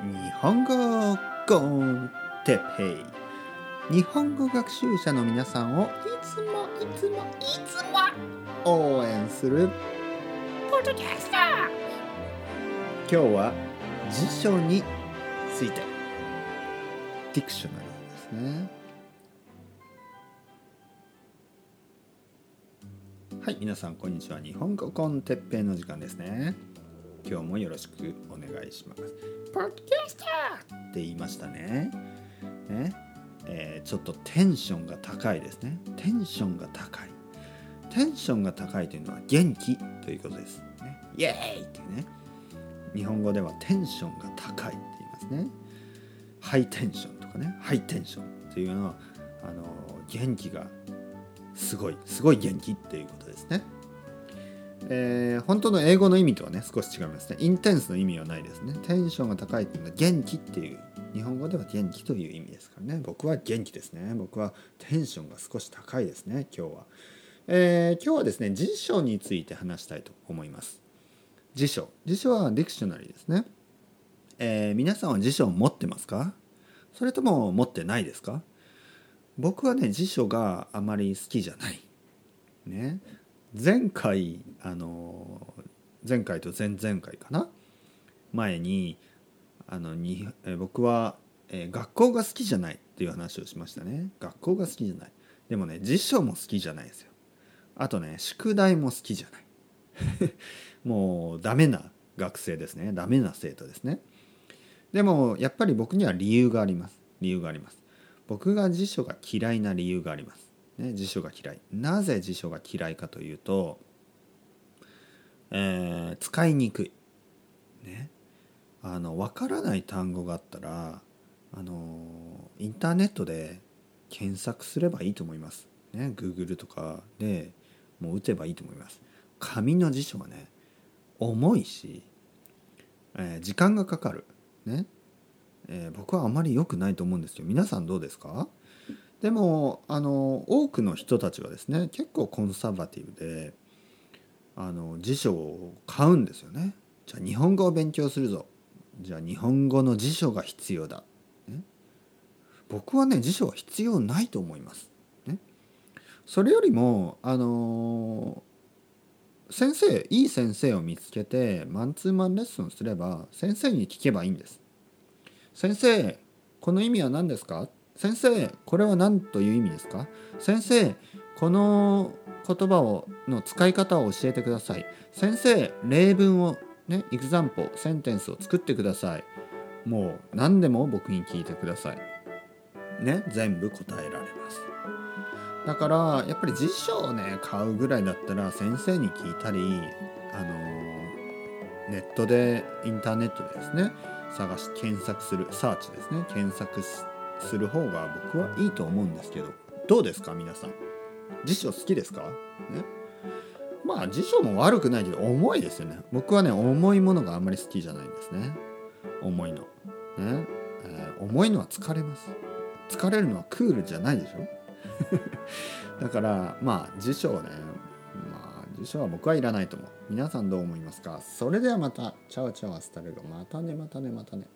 日本語 con Teppei。日本語学習者の皆さんをいつもいつもいつも応援するポッドキャスター今日は辞書について。 dictionary ですね。はい皆さんこんにちは。日本語 con Teppei の時間ですね。今日もよろしくお願いします。ポッドキャスターって言いましたね。ね。えーちょっとテンションが高いですね。テンションが高い。テンションが高いというのは元気ということです、ね、イエーイっていうね。日本語ではテンションが高いって言いますね。ハイテンションとかね。ハイテンションというのはあの元気がすごいすごい元気っていうことですね。えー本当の英語の意味とはね少し違いますね。インテンスの意味はないですね。テンションが高いっていうのは元気っていう日本語では元気という意味ですからね。僕は元気ですね。僕はテンションが少し高いですね今日は、えー今日はですね辞書について話したいと思います。辞書。辞書はディクショナリーですね、えー皆さんは辞書を持ってますか？それとも持ってないですか？僕はね辞書があまり好きじゃない。ね。前回あの前回と前々回かな？前にあのに僕は、え学校が好きじゃないっていう話をしましたね。学校が好きじゃない。でもね辞書も好きじゃないですよ。あとね宿題も好きじゃない。もうダメな学生ですね。ダメな生徒ですね。でもやっぱり僕には理由があります。理由があります。僕が辞書が嫌いな理由があります、ね、辞書が嫌い。なぜ辞書が嫌いかというと、えー使いにくい。ね。あの分からない単語があったらあのインターネットで検索すればいいと思います。ね。Google とかでもう打てばいいと思います。紙の辞書はね重いし、えー時間がかかる。ね。えー僕はあまり良くないと思うんですよ皆さんどうですか？でもあの多くの人たちはですね結構コンサバティブであの辞書を買うんですよね。じゃあ日本語を勉強するぞ。じゃあ日本語の辞書が必要だ、ね、僕はね辞書は必要ないと思います、ね、それよりもあの先生いい先生を見つけてマンツーマンレッスンすれば先生に聞けばいいんです。先生この意味は何ですか？先生これは何という意味ですか？先生この言葉をの使い方を教えてください。先生例文をねエグザンポセンテンスを作ってください。もう何でも僕に聞いてください。ね全部答えられます。だからやっぱり辞書をね買うぐらいだったら先生に聞いたりあのネットでインターネットでですね探し検索するサーチですね検索する方が僕はいいと思うんですけどどうですか皆さん？辞書好きですか？ね。まあ辞書も悪くないけど重いですよね。僕はね重いものがあんまり好きじゃないんですね。重いの。ね、えー重いのは疲れます。疲れるのはクールじゃないでしょ？だからまあ辞書をねまあ辞書は僕はいらないと思う。皆さんどう思いますか？それではまた。 chao chao hasta luego。またねまたねまたね。